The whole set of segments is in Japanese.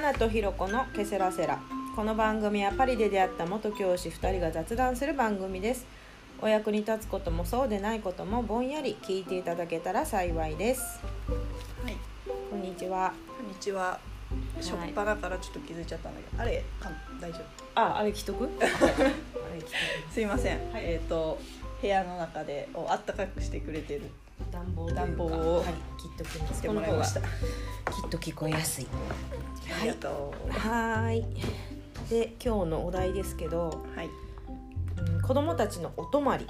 花とひろこのケセラセラ。この番組はパリで出会った元教師2人が雑談する番組です。お役に立つこともそうでないこともぼんやり聞いていただけたら幸いです。はい、こんにちは。こんにちは。いしょっぱなからちょっと気づいちゃったんだけど、あれ、か大丈夫？ああれ着とく？あれ着とく。すいません。えっ、と部屋の中でをあったかくしてくれてる。暖房暖房をはい、切っときますしてもらいました。この方がきっと聞こえやすいありがとう。はーいで今日のお題ですけど、はい。うん、子供たちのお泊まり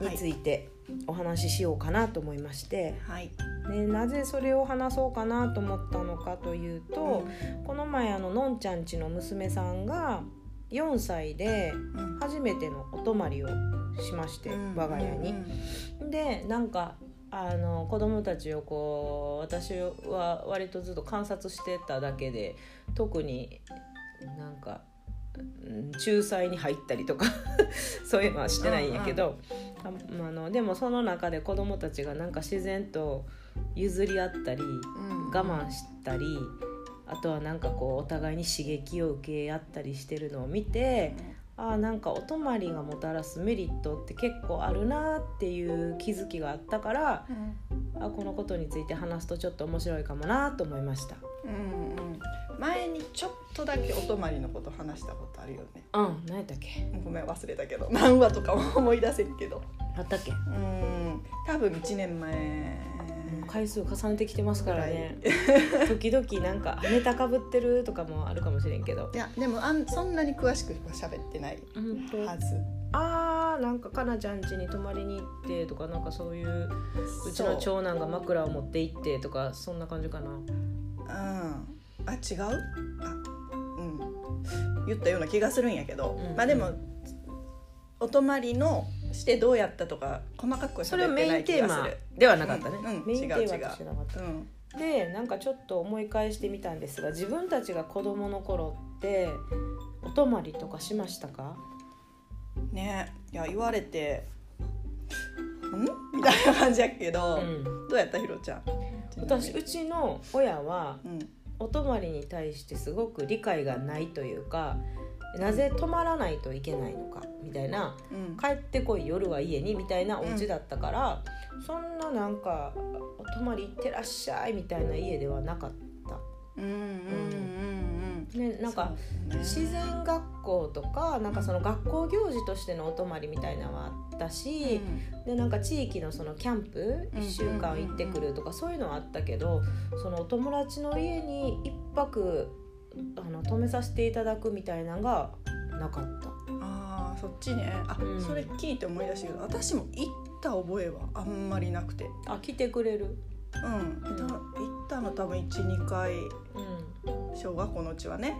についてお話ししようかなと思いまして、はい。でなぜそれを話そうかなと思ったのかというと、この前あののんちゃんちの娘さんが4歳でうん初めてのお泊まりをしまして、うん我が家に。でなんかあの子供たちをこう私は割とずっと観察してただけで特になんかうん仲裁に入ったりとか そういうのはしてないんやけど、ああのでもその中で子供たちがなんか自然と譲り合ったりうん。我慢したりあとはなんかこうお互いに刺激を受け合ったりしてるのを見てあーなんかお泊まりがもたらすメリットって結構あるなっていう気づきがあったからうんあこのことについて話すとちょっと面白いかもなと思いました。うんうん。前にちょっとだけお泊まりのこと話したことあるよね。うん、何やったっけ？ごめん忘れたけど、何話とかも思い出せるけど。あったっけ？うん。多分一年前。回数重ねてきてますからね。時々なんかネタかぶってるとかもあるかもしれんけど。いやでもあんそんなに詳しくは喋ってないうんと。はず。あーなんかかなちゃん家に泊まりに行ってとかなんかそういううちの長男が枕を持って行ってとかそんな感じかな。うん、あ違う？あうん。言ったような気がするんやけど、うん。まあでもお泊まりのしてどうやったとか細かくはそれはメインテーマ。ではなかったね、うん。うんメインテーマとしてなかった。うん。でなんかちょっと思い返してみたんですが自分たちが子供の頃ってお泊まりとかしましたか？ね。いや言われて「ん?」みたいな感じやけど、うん。どうやったひろちゃん？私うちの親はうん。お泊まりに対してすごく理解がないというかなぜ泊まらないといけないのかみたいなうん。帰ってこい夜は家にみたいなお家だったから、そんななんかお泊まり行ってらっしゃいみたいな家ではなかった。うんうんうんうんね、なんか自然学校とかなんかその学校行事としてのお泊まりみたいなのはあったし、でなんか地域のそのキャンプうん。1週間行ってくるとかそういうのはあったけどそのお友達の家に1泊あの泊めさせていただくみたいなのがなかった。ああそっちね。あ、うん。それ聞いて思い出したけど私も行った覚えはあんまりなくて。あ来てくれる、うん、うん。た行ったの多分12回。うん、小学校のうちはね、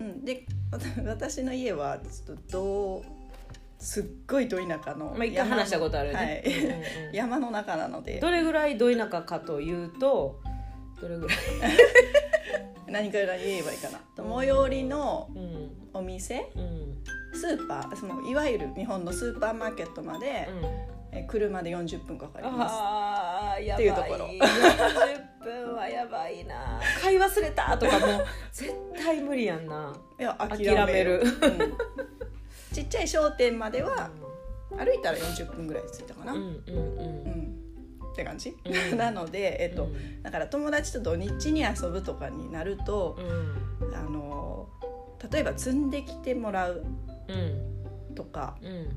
うんうん、でわた 私の家はちょっとどうすっごいど田舎のまあ一回話したことあるよね。はい。うんうんうん。山の中なので。どれぐらいど田舎かというとどれぐらい、何から言えばいいかな。最寄りのうんお店うん。スーパーそのいわゆる日本のスーパーマーケットまで、うん、え車で40分かかります。っていうところ。40分はやばいな。買い忘れたとかも。う絶対無理やんな。いや諦める。うん。ちっちゃい商店までは歩いたら40分ぐらい着いたかな、ううんんうん。うんって感じ、うん。なので、えっとうん。だから友達と土日に遊ぶとかになるとう、ん。あの例えば積んできてもらううん。とかうん。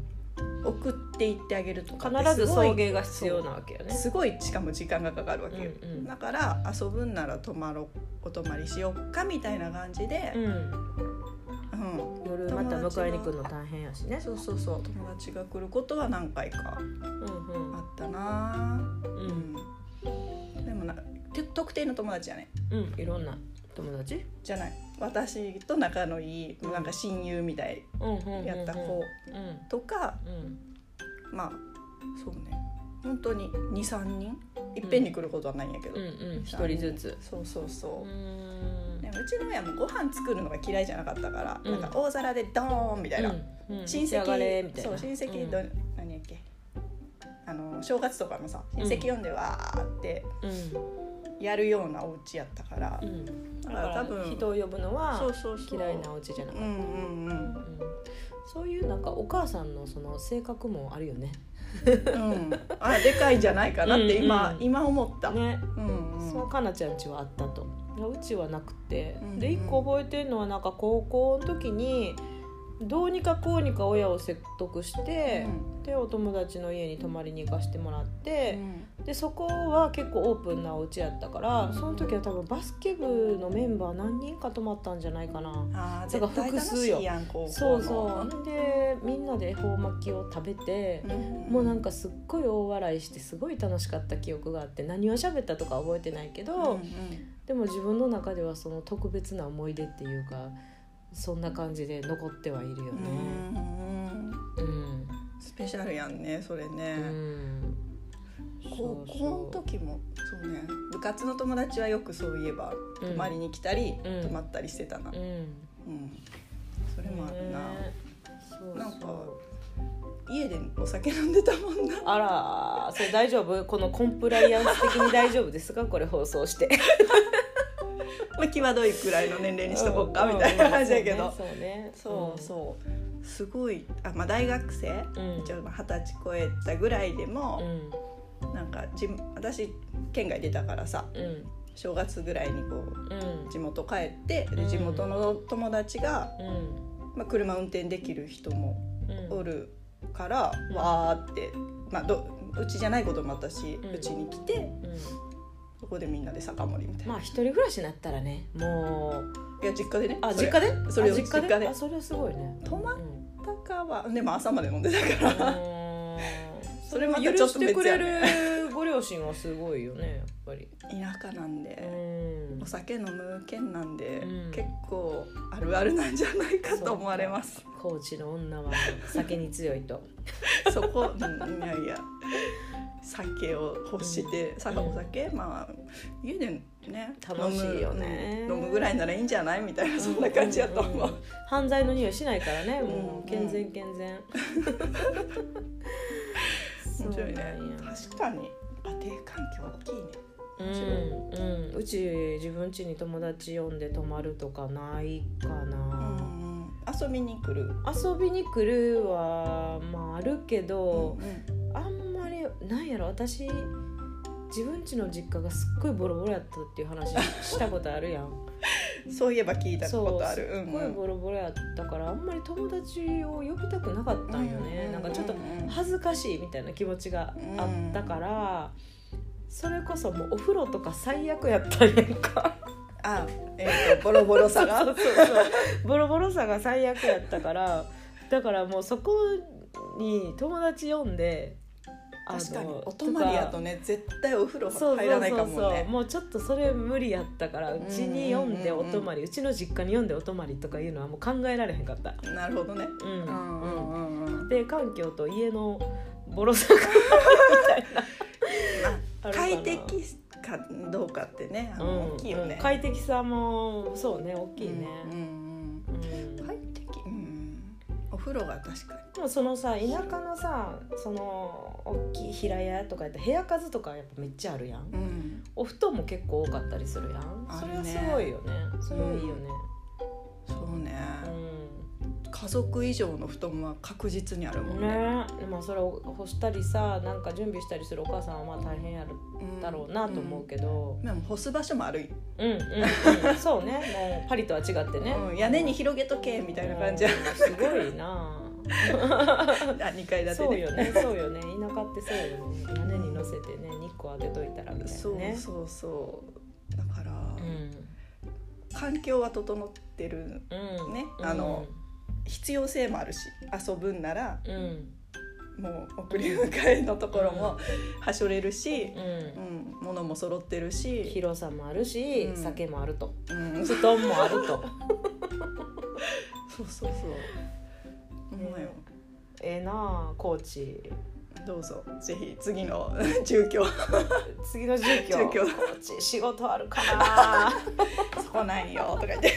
送っていってあげるとか必ず送迎が必要なわけよね。すごいしかも時間がかかるわけよ、うんうん。だから遊ぶんなら泊まろうお泊まりしよっかみたいな感じで、うん。うん夜また迎えに来るの大変やしね。そうそうそう。友達が来ることは何回かあったな。ううん。んでもなて特定の友達やね。うん。いろんな友達？じゃない。私と仲のいいなんか親友みたいやった子うん。とか、うん。まあそうね本当に23人？いっぺんに来ることはないんやけど、うんうん。一三人。ずつ。そうそうそう。う、ん。でもうちの親もご飯作るのが嫌いじゃなかったから、うん。なんか大皿でドーンみたいな、うん。うん。親戚そう親戚うん。ど、何やっけ？あの正月とかのさ親戚呼んでわーってうん。やるようなお家やったから、うん、だだかからら多分人を呼ぶのはそうそうそう。嫌いなお家じゃなかった、そういうなんかお母さんのその性格もあるよね。うん。うんあでかいんじゃないかなって今、うんうん。今思った、ね、うんうん。そうかなちゃんちはあったと。うちはなくて、うんで一個覚えてるのはなんか高校の時にどうにかこうにか親を説得して、でお友達の家に泊まりに行かしてもらって、でそこは結構オープンなお家やったから、うん。その時は多分バスケ部のメンバー何人か泊まったんじゃないかな。だから複数よ。そうそう。でみんなで恵方巻きを食べて、うん。もうなんかすっごい大笑いしてすごい楽しかった記憶があって何を喋ったとか覚えてないけど、うんうん。でも自分の中ではその特別な思い出っていうかそんな感じで残ってはいるよね。うん。うん。スペシャルやんねそれうね、ん。高校の時もそうね。部活の友達はよくそういえばうん。泊まりに来たり、うん。泊まったりしてたな、うん。うん。それもあるな、ねそうそう。なんか家でお酒飲んでたもんな。あらそれ大丈夫？このコンプライアンス的に大丈夫ですか？これ放送して まあ際どいくらいの年齢にしとこうかみたいな感じやけど、そうねそうそう。すごいあ、まあ、大学生うん。一応まあ二十歳超えたぐらいでもう、ん。なんかじ私県外出たからさうん。正月ぐらいにこう地元帰って地元の友達が、うん。まあ、車運転できる人もうん。おるから、うん。わーって、まあ、どうちじゃないこともあったしうち、に来てこでみんなで酒盛りみたいな、まあ一人暮らしになったらねもういや実家でね。あ実家で？それを。あ実家で。あそれはすごいね。泊まっうん。たかはでも朝まで飲んでたから、それまたちょ許っとしてくれ別やるご両親はすごいよねやっぱり。田舎なんで、うん。お酒飲む県なんで、うん。結構あるあるなんじゃないかと思われます。高知の女は酒に強いと。そこ、うん、いやいや。酒を欲して、うん。さお酒まあ家でね楽しいよね。飲むぐらいならいいんじゃないみたいなそんな感じやと思う、んんん。犯罪の匂いしないからねもう健全健全。面白いね。確かに家庭環境大きいねうんうん、うち自分家に友達呼んで泊まるとかないかな、うん遊びに来る、遊びに来るはまああるけど、うんあんまりなんやろ私自分家の実家がすっごいボロボロやったっていう話したことあるやん そういえば聞いたことある。すっごいうん。うんボロボロやったからあんまり友達を呼びたくなかったんよね、うんなんかちょっとうんうん恥ずかしいみたいな気持ちがあったから、それこそもうお風呂とか最悪やったんやんか。あえっ、とボロボロさが？そうそう。ボロボロさが最悪やったからだからもうそこに友達呼んで確かにお泊まりやとね絶対お風呂そう入らないかそうそうもねもうちょっとそれ無理やったからうちに呼んでうんうんうん。うんお泊まりうちの実家に呼んでお泊まりとかいうのはもう考えられへんかった。なるほどね。うんうんうんうんうん。で環境と家のボロさがみたいな。快適かどうかってね大きいよね、うん。快適さもそうね大きいね、うんうんうんうん。快適？うん。お風呂が確かでもそのさ田舎のさその大きい平屋とかやったら部屋数とかやっぱめっちゃあるやん。にうん。お布団も結構多かったりするやん。それはすごいよね。それはいいよねそうね、う家族以上の布団は確実にあるもんんね。ね。でもそれを干したりさなんか準備したりするお母さんはまあ大変やるうんだろうなと思うけど。でも干す場所もある、うんうん、うん、そうね。もうパリとは違ってね、うん、屋根に広げとけみたいな感じや。うん。すごいな あ2階建てそうよねそうよね。田舎ってそうよね。屋根に乗せてね日光当てといたらみたいなそうねそうそう。だから、うん。環境は整ってるうん。ねあの必要性もあるし遊ぶんならうん。もう送り迎えのところもはしょれるし、うん。うん、物も揃ってるし、広さもあるし、うん。酒もあると。うん、布団もあると。そうそうそうほん。まよええなあ高知どうぞ。ぜひ次の 住居。次の住居。住居。こっち仕事あるかな。そこないよ。とか言って。ね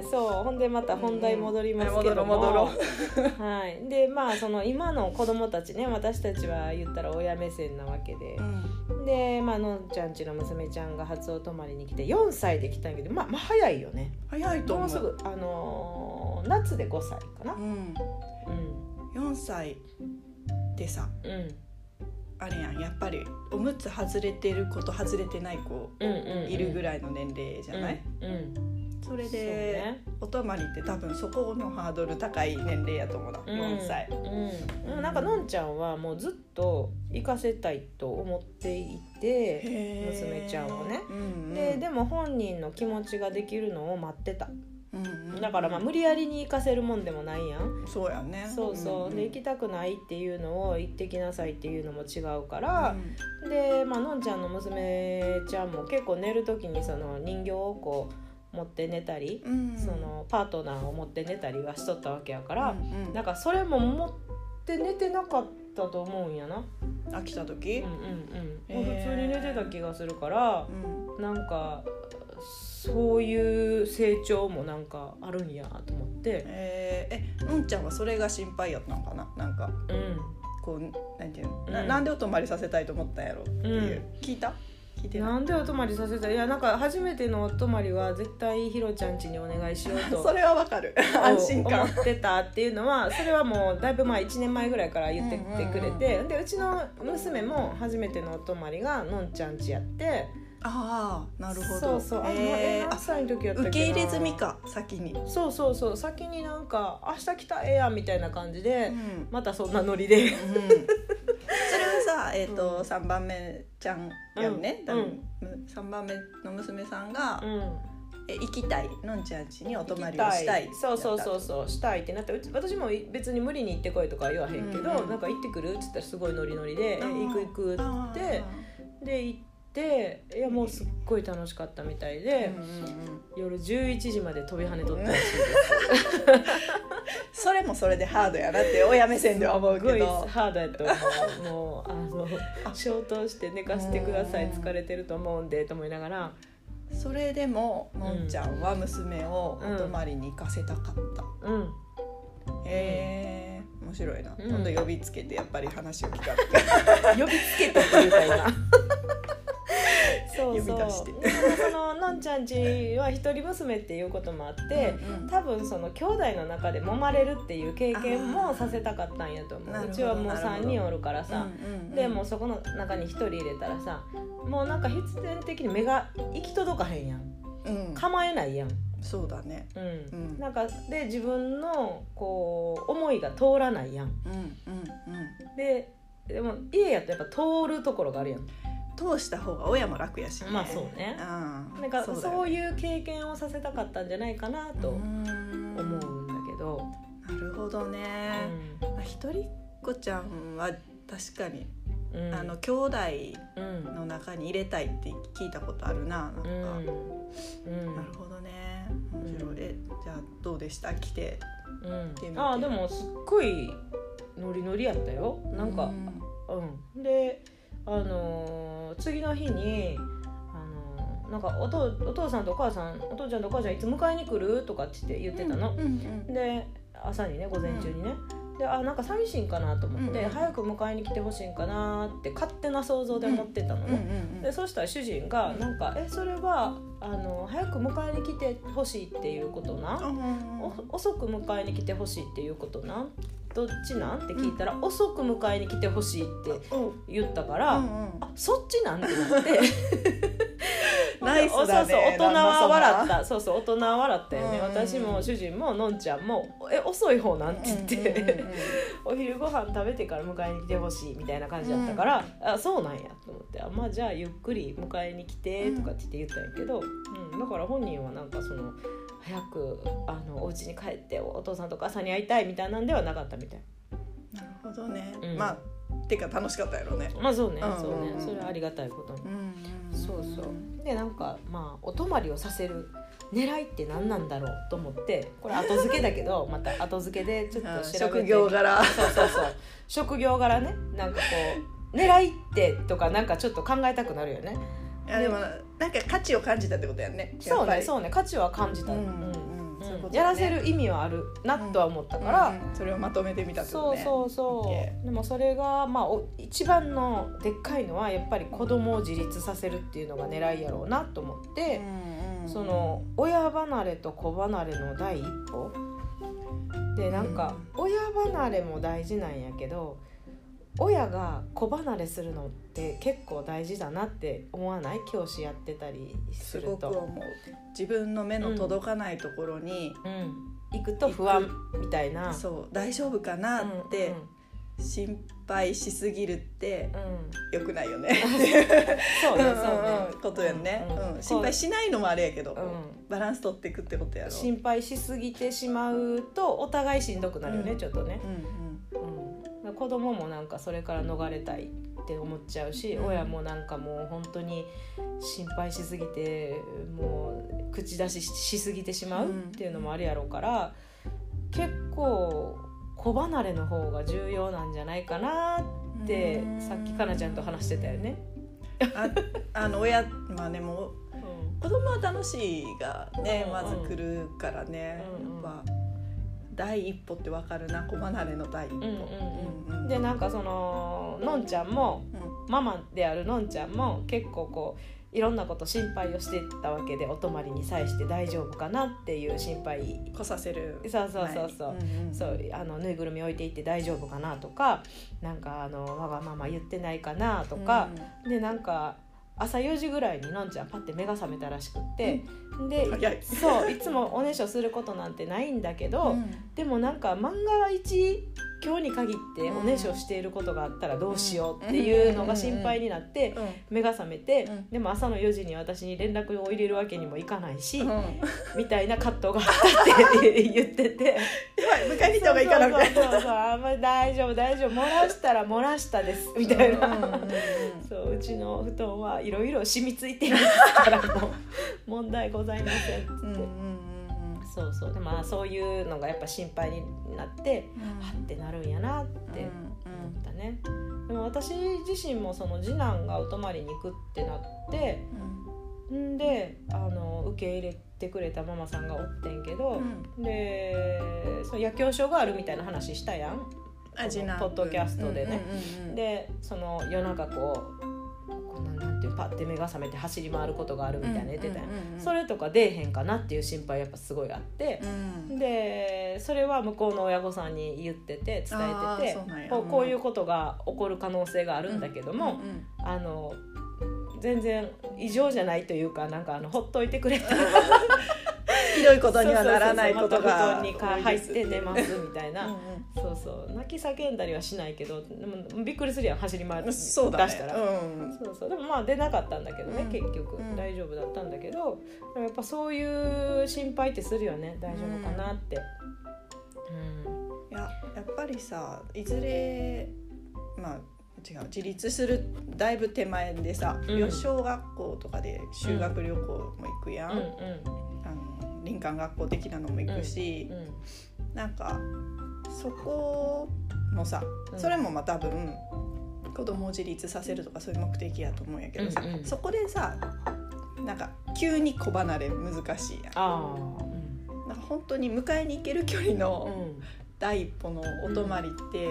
え。そうほんでまた本題戻りますけども、うん戻ろう戻はい、でまあその今の子供たちね私たちは言ったら親目線なわけで。う、ん。でまあのんちゃんちの娘ちゃんが初お泊まりに来て4歳で来たんやけどまあまあ早いよね。早いと思う。もうすぐあのー夏で5歳かな。うん。うん。4歳でさうん。あれやん。やっぱりおむつ外れてる子と外れてない子うんうんうん。いるぐらいの年齢じゃない、うん、うん。それで、ね。お泊まりって多分そこのハードル高い年齢やと思うな、4歳。うん、うん、なんかのんちゃんはもうずっと行かせたいと思っていて娘ちゃんをね。うんうん、ででも本人の気持ちができるのを待ってたうんうんだからまあ無理やりに行かせるもんでもないやん。そうやね。そうそう、んんで行きたくないっていうのを行ってきなさいっていうのも違うから。う、ん。で、まあのんちゃんの娘ちゃんも結構寝る時にその人形をこう持って寝たり、うん。そのパートナーを持って寝たりはしとったわけやから、うんうん。なんかそれも持って寝てなかったと思うんやな、飽きた時？うんうんうん。普通に寝てた気がするからう、ん。なんかそういう成長もなんかあるんやと思って。えー、えのんちゃんはそれが心配やったのかな？なんかうん。こうなんていうの、なうん。なんでお泊まりさせたいと思ったんやろ？っていう、聞いた？聞いてない？なんでお泊まりさせたい？やなんか初めてのお泊まりは絶対ひろちゃん家にお願いしようと。それはわかる。安心感。思ってたっていうのはそれはもうだいぶ前1年前ぐらいから言ってきてくれて、でうちの娘も初めてのお泊まりがのんちゃん家やってああなるほど。そうそうあ、ええー何歳の時やった受け入れ済みか先に、そうそうそう先になんか明日来たらええやんみたいな感じで、うん。またそんなノリで。うん、それはさ、えーとうん。3番目ちゃんやんね、うん。多分3番目の娘さんが、うん。え行きたいのんちゃん家にお泊まりをしたいそうそうそうそうしたいってなってうち私も別に無理に行ってこいとかは言わへんけど、うん。うんなんか行ってくる？っつったらすごいノリノリで「えあー。行く行く」ってで行っていやもうすっごい楽しかったみたいで、夜11時まで飛び跳ねとったらしいです。それもそれでハードやなって親目線では思うすごいけどハードやと思う。もうあの消灯して寝かしてくださいうん。疲れてると思うんでと思いながら。それでものんちゃんは娘をお泊まりに行かせたかった、うん。へえ面白いな、うん。今度呼びつけてやっぱり話を聞かれて。呼びつけたってみたいな そうそう。そののんちゃんちは一人娘っていうこともあって、多分その兄弟の中で揉まれるっていう経験もさせたかったんやと思う。うちはもうなるほど3人おるからさ、でもうそこの中に1人入れたらさもうなんか必然的に目が行き届かへんやん。うん。構えないやん、そうだね。うん。うん。なんかで自分のこう思いが通らないやん。うんうんうん。ででも家やとやっぱ通るところがあるやん通した方が親も楽やしね。まあそうね。うん。なんかそうだよね。いう経験をさせたかったんじゃないかなとう思んうんだけど、なるほどね、まあ一人っ子ちゃんは確かに、うん。あの兄弟うん。の中に入れたいって聞いたことあるななんか、うん。うん。なるほどね。面白い、えじゃあどうでした？来て。うん。てみて。ああでもすっごいノリノリやったよ。なんかうん、であのー次の日にあのーなんかお父お父さんとお母さんお父ちゃんとお母ちゃんいつ迎えに来るとかって言ってたの、うんうんで朝にね午前中にね、であなんか寂しいんかなと思って、うん早く迎えに来てほしいんかなって勝手な想像で思ってたのうんうんね、うん。でそしたら主人がなんか「えそれはあの早く迎えに来てほしいっていうことな、うんお遅く迎えに来てほしいっていうことな？んどっちなん?」って聞いたら、遅く迎えに来てほしいってお言ったから、うんうん。あそっちなんてなって。ナイスだね。そうそう大人は笑っ旦たそうそう大人は笑ったよね、うんうんうん。私も主人ものんちゃんも「え遅い方なん?」て言って、うんうんうんうん。お昼ご飯食べてから迎えに来てほしいみたいな感じだったから、あそうなんやと思ってあまあじゃあゆっくり迎えに来てとかって言って言ったんやけど、うんだから本人はなんかその早くあのお家に帰ってお父さんとお母さんに会いたいみたいなんではなかったみたい。なるほどね、うん。まあてか楽しかったやろね。まあそうね、うん。そうね。うん。それはありがたいこと。にうん。そうそう。でなんかまあお泊まりをさせる狙いって何なんだろうと思ってこれ後付けだけど また後付けでちょっと調べて職業柄。そうそうそう。職業柄ね。なんかこう狙いってとかなんかちょっと考えたくなるよねいやでもなんか価値を感じたってことやんね。そうねうそうね。価値は感じた、うんうんやらせる意味はあるなとは思ったから、うんそれをまとめてみたってことね。そうそうそう。でもそれがまあお一番のでっかいのはやっぱり子供を自立させるっていうのが狙いやろうなと思って、その親離れと子離れの第一歩。でなんか親離れも大事なんやけど親が子離れするのって結構大事だなって思わない？教師やってたりすすると。自分の目の届かないところに、うん、行くと不安みたいな。そう。大丈夫かなって心配しすぎるってうん。うん。うん良くないよね。そうねそうね。うんうんことやんね、うん。うん。心配しないのもあれやけど、うん。バランス取っていくってことやろ。心配しすぎてしまうとお互いしんどくなるよね、うん。ちょっとね、うん。うん、子供もなんかそれから逃れたいって思っちゃうし、うん。親もなんかもう本当に心配しすぎてもう口出ししすぎてしまうっていうのもあるやろうから、結構子離れの方が重要なんじゃないかなうん。ってさっきかなちゃんと話してたよね。ああの親まあでもうん。子供は楽しいがね、うん。まず来るからね、うんうん。やっぱ第一歩ってわかるな子離れの第一歩。うんうんうん。うんでなんかそののんちゃんもうん。ママであるのんちゃんも結構こういろんなこと心配をしてたわけでお泊まりに際して大丈夫かなっていう心配。来させる。そうそうそうそう、はい。んんそうあのぬいぐるみ置いていって大丈夫かなとかなんかあのわがまま言ってないかなとか、でなんか朝4時ぐらいにのんちゃんパッて目が覚めたらしくって、で早い。そういつもおねしょすることなんてないんだけど、うんでもなんか万が一今日に限っておねしょしていることがあったらどうしようっていうのが心配になってうん目が覚めて、うん。でも朝の4時に私に連絡を入れるわけにもいかないし、うん。みたいな葛藤があったって言ってて。迎えに行った方がいいかなみたいあんまり大丈夫大丈夫漏らしたら漏らしたですみたいな、そううちの布団はいろいろ染みついていますからもう 問題ございませんって、そうそう。でまあそういうのがやっぱ心配になって、うん。はってなるんやなって思ったね、でも私自身もその次男がお泊まりに行くってなってん。であの受け入れてくれたママさんがおってんけど、でその夜教所があるみたいな話したやん。ポッドキャストでね。うんうんうん。でその夜中こうパッて目が覚めて走り回ることがあるみたいな言ってたやん,、それとか出えへんかなっていう心配やっぱすごいあって、うん。でそれは向こうの親御さんに言ってて伝えててこうこういうことが起こる可能性があるんだけども、あの全然異常じゃないというかなんかあのほっといてくれた。ら ひどいことにはならないことが入って寝ますみたいな、うんうん。そうそう泣き叫んだりはしないけどでもびっくりするやん走り回りそうだね。出したら、うんそうそうでもまあ出なかったんだけどね、うん。結局、うん。大丈夫だったんだけど。やっぱそういう心配ってするよね大丈夫かなって。うん。いややっぱりさいずれまあ違う自立するだいぶ手前でさ、うん。小学校とかで修学旅行も行くやん、うん。あの林間学校的なのも行くしう、んなんかそこもさうん。それもまあ多分子供を自立させるとかそういう目的やと思うんやけどさ、うんうん。そこでさなんか急に子離れ難しいやん。なんか本当に迎えに行ける距離のうん。第一歩のお泊まりって、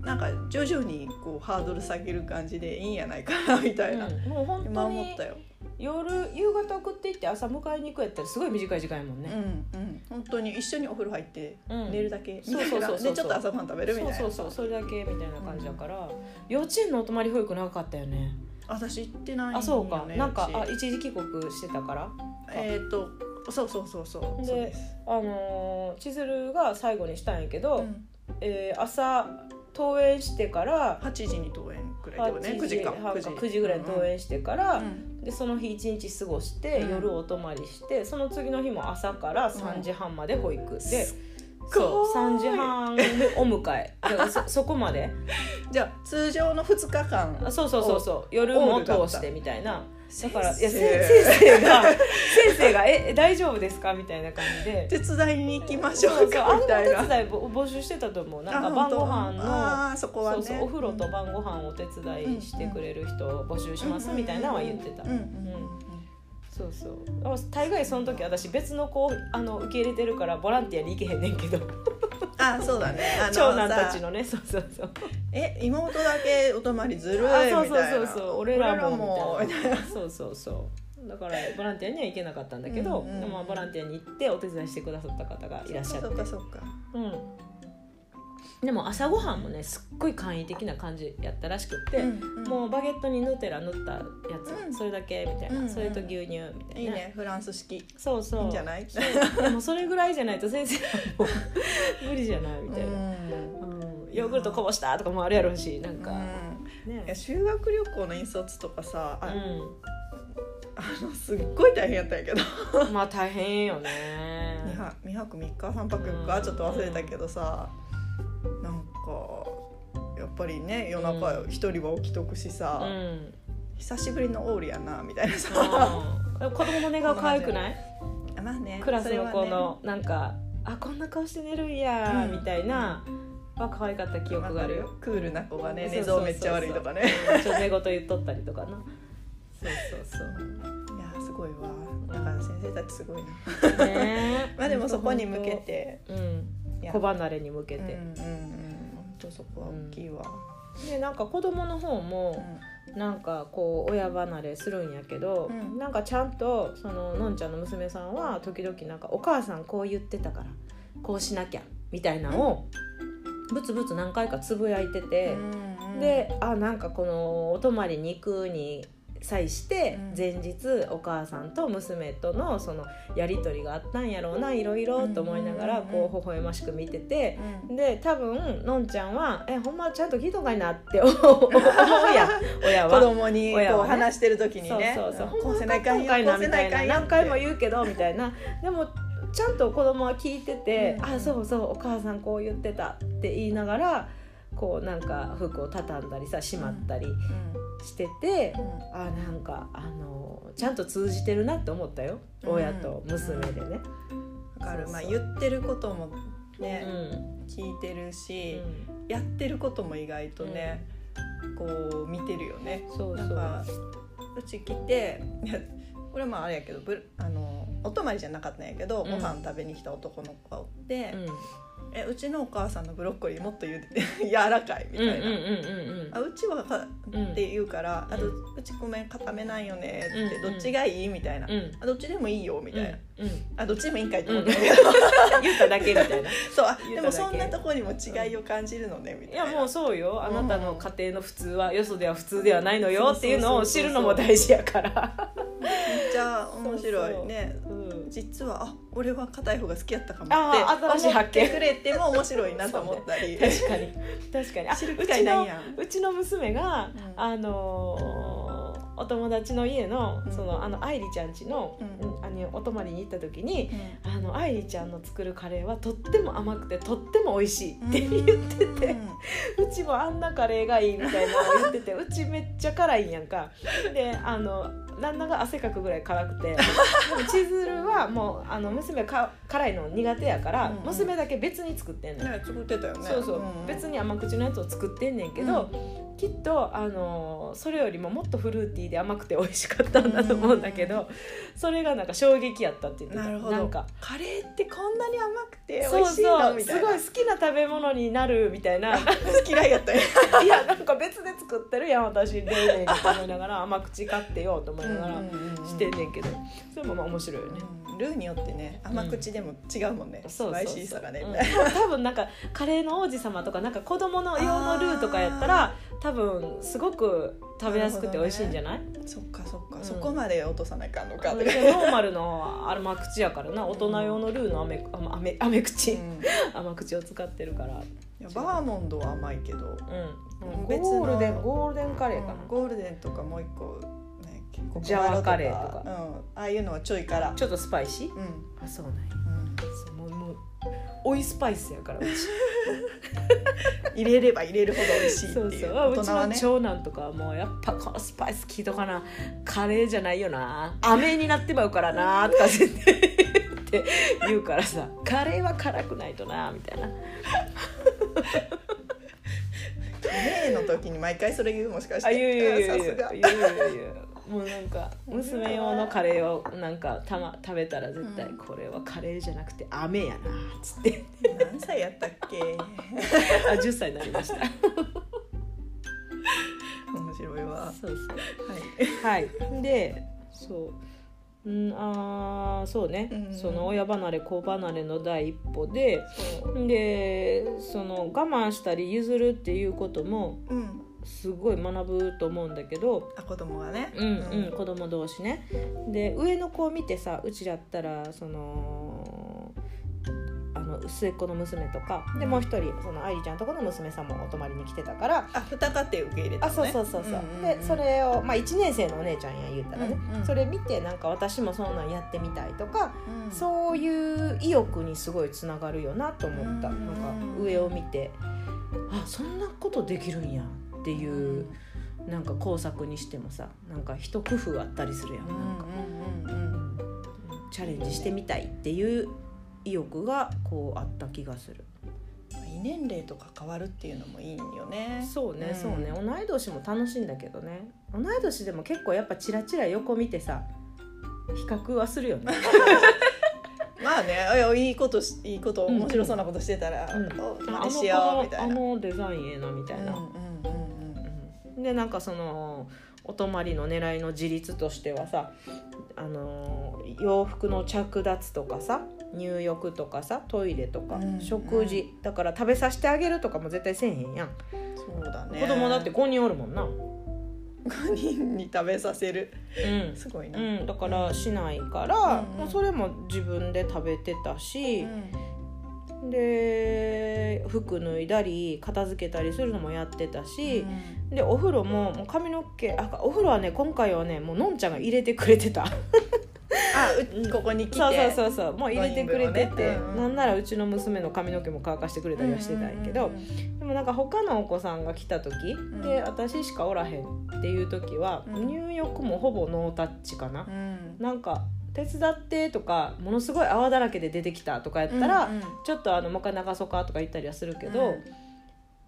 なんか徐々にこうハードル下げる感じでいいんやないかなみたいな、うん。もう本今当に思ったよ。夜夕方送っていって朝迎えに行くやったらすごい短い時間やもんうんね。うん。本当に一緒にお風呂入ってうん。寝るだけうたいな。そうそうそうでちょっと朝ごはん食べるみたいな。そうそうそうそれだけみたいな感じだから、幼稚園のお泊まり保育長かったよね。私行ってないねあそうか、なんかあ一時帰国してたから？えっ、とそうそうそうそう。でそうです、あのー千鶴が最後にしたんやけど、うん、えー朝登園してから8時に登園くらいでね9時か。半9時。9時ぐらいに登園してから、うんでその日一日過ごして、うん。夜お泊まりしてその次の日も朝から3時半まで保育。で、すそうごい。3時半お迎え。そそこまで。じゃあ通常の2日間あそうそうそうそう。夜も通してみたいなだからいや先せ生が先生が「え大丈夫ですか?」みたいな感じで。手伝いに行きましょそうかみたいな。お手伝いぼ募集してたと思う。なんかあ晩ご飯のーそこはね。そうそうお風呂と晩ご飯をお手伝いしてくれる人を募集しますみたいなのは言ってた、うんうんうんそうそう。あ大概その時私別の子あの受け入れてるからボランティアに行けへんねんけどあそうだね。長男たちさのね。そうそうそう。え妹だけお泊まりずるいみあたいな。そうそうそうそう。俺らも。もみたいな。そうそうそう。だからボランティアには行けなかったんだけど、うんうんまあボランティアに行ってお手伝いしてくださった方がいらっしゃって。そっかそっか。うんでも朝ごはんもねすっごい簡易的な感じやったらしくって、もうバゲットにヌテラ塗ったやつ、うん。それだけみたいな、うんうん。それと牛乳みたいな、いいねフランス式。いそうそう。いんじゃない？でもそれぐらいじゃないと先生はもう無理じゃないみたいな、うん。うん。ヨーグルトこぼしたとかもあるやろうしなんか、ね。修学旅行の引率とかさあ,、のすっごい大変やったんやけど。んまあ大変よね。2泊2泊3日3泊4日ちょっと忘れたけどさ。なんかやっぱりね夜中一人は起きとくしさ、うん。久しぶりのオールやなみたいなさ、うん子供の寝顔可愛くない？まあねクラスの子のなんかあこんな顔して寝るんやうん。みたいなは可愛かった記憶があるよ。よ。クールな子がね寝相めっちゃ悪いとかね。うんちょ寝言言っとったりとかな。そうそうそう。いやすごいわ。だから先生たちすごいな。ね まあでもそこに向けて。うん。子離れに向けうんうんて、うん本当そこは大きいわ、でなんか子供の方もなんかこう親離れするんやけど、うん。なんかちゃんとそののんちゃんの娘さんは時々なんか「お母さんこう言ってたからこうしなきゃ」みたいなのをブツブツ何回かつぶやいてて、うんうん。であなんかこのお泊まりに行くに際してうん。前日お母さんと娘とのそのやり取りがあったんやろうないろいろと思いながらこう微笑ましく見てて。うん。で多分のんちゃんは「えほんまちゃんと聞いとんかいな」って思うやん親は。子供にこう話してる時にね。そうそうそう、こうせないかんないかんよ何回も言うけどみたいな。でもちゃんと子供は聞いてて「うん。あそうそうお母さんこう言ってた」って言いながらこうなんか服を畳んだりさしまったり。うんしてて、うん。あなんかあのちゃんと通じてるなって思ったよ、うん。親と娘でね。わかる。まあ言ってることもうね、ん。聞いてるうし、ん。やってることも意外とね、こう見てるよね。そうそう。なんかうち来ていやこれはまああれやけどぶあのお泊まりじゃなかったんやけど、うん。ご飯食べに来た男の子がおって、うんえうちのお母さんのブロッコリーもっと言うてて柔らかいみたいな、うんうんうんうんあうちはかうんって言うから、あとうんうちごめん固めないよねって、うんうんどっちがいいみたいな、うん。あどっちでもいいよみたいな、うん。うん。あどっちでもいいんかいとうん。思ったけど、言っただけみたいな。そうあでもそんなとこにも違いを感じるのねみたいな。いやもうそうよ。あなたのうん家庭の普通はよそでは普通ではないのよっていうのを知るのも大事やから。めっちゃ面白いね。うん。実はあ俺は硬い方が好きやったかもってあー新しい発見思ってくれても面白いなと思ったり、確かに。確かに。あ知る機うちの会ないやん。うちの娘が、うん。あのーお友達の家のうん。そのあの愛梨ちゃん家の,、うん。うんあのお泊まりに行った時にうん。あの愛梨ちゃんの作るカレーはとっても甘くてとっても美味しいって言ってて、うちもあんなカレーがいいみたいなのを言っててうちめっちゃ辛いんやんか。であの旦那が汗かくぐらい辛くて千鶴はもうあの娘か辛いの苦手やから、うん。うん娘だけ別に作ってんのよ、ね作ってたよね。そうそう、ん。別に甘口のやつを作ってんねんけど、きっとあのそれよりももっとフルーティーで甘くて美味しかったんだと思うんだけど、うんそれがなんか衝撃やったって言ってたなるほど。なんかカレーってこんなに甘くて美味しいの？みたいな。ごい好きな食べ物になるみたいな。嫌いやったよ いやなんか別で作ってるやん私レイレイにと思いながら甘口買ってよと思いながらしてんねんけど。それもまあ面白いよね。うん。ルーによってね甘口でも違うもんね、うそうそうパイシーさがね、多分なんかカレーの王子様とかなんか子供の用のルーとかやったら多分すごく食べやすくて美味しいんじゃない、そっかそっか、うん。そこまで落とさないかんのか。ノーマルの甘口やからな。大人用のルーの甘甘甘甘口、うん。甘口。を使ってるから、バーモンドは甘いけど、うん、別のゴールデンゴールデンカレーかな、ゴールデンとかもう一個ジャワカレーとか。うん、ああいうのはちょい辛ちょっとスパイシー？うん、あそうなんや。うん。そうもうもう追いスパイスやからうち。入れれば入れるほど美味しいってそう。いそうう。あうちの長男とかはもうやっぱこのスパイス効いとかなカレーじゃないよな。飴になってまうからなとか言ってって言うからさ。カレーは辛くないとなみたいな。ねの時に毎回それ言うもしかして。あ言う言う言う言う言うもうなんか娘用のカレーをなんかたま食べたら絶対うん。これはカレーじゃなくて飴やなっつって。何歳やったっけ？あ10歳になりました。面白いわ。そうそう。はい。はい。でそう。うんあーそうね、うん。その親離れ子離れの第一歩ででその我慢したり譲るっていうこともうんすごい学ぶと思うんだけどあ子供がね。うんうん、子供同士ね。で上の子を見てさうちだったらそのあの末っ子の娘とかでもう一人その愛梨ちゃんとこの娘さんもお泊まりに来てたからあ二家庭受け入れたね。そうそうそうそう、んんんでそれを、まあ、1年生のお姉ちゃんや言うたらね、うんうんそれ見てなんか私もそんなんやってみたいとか、うん。そういう意欲にすごいつながるよなと思った、うんなんか上を見てあそんなことできるんや。っていう、なんか工作にしてもさなんか一工夫あったりするやん,、うんなんかうんうん。うんチャレンジしてみたいっていう意欲がこうあった気がする。異年齢とか変わるっていうのもいいんよね。そうね、うん。そうね。同い年も楽しいんだけどね。同い年でも結構やっぱチラチラ横見てさ比較はするよね。まあねいやいいことしいいことうん。面白そうなことしてたら、うん。おあ真似しようみたいな。あのデザインええなみたいな、うんうんうんうんでなんかそのお泊まりの狙いの自立としてはさあの洋服の着脱とかさ入浴とかさトイレとか、うん食事。だから食べさせてあげるとかも絶対せえへんやん、そうだね。子供だって5人おるもんな。5人に食べさせる。うん。すごいな。うん、だからしないから、うんもうそれも自分で食べてたしう、んで服脱いだり片付けたりするのもやってたし、でお風呂ももう髪の毛あお風呂はね今回はねもうのんちゃんが入れてくれてた。あうここに来て。そうそうそうそうもう入れてくれてて、ね。うんうん。なんならうちの娘の髪の毛も乾かしてくれたりはしてたんやけど、うんうんうんでもなんか他のお子さんが来た時、ん。で私しかおらへんっていう時は、うん。入浴もほぼノータッチかな、うん。なんか手伝ってとかものすごい泡だらけで出てきたとかやったら、うんうん。ちょっとあのもう一回流そうかとか言ったりはするけど、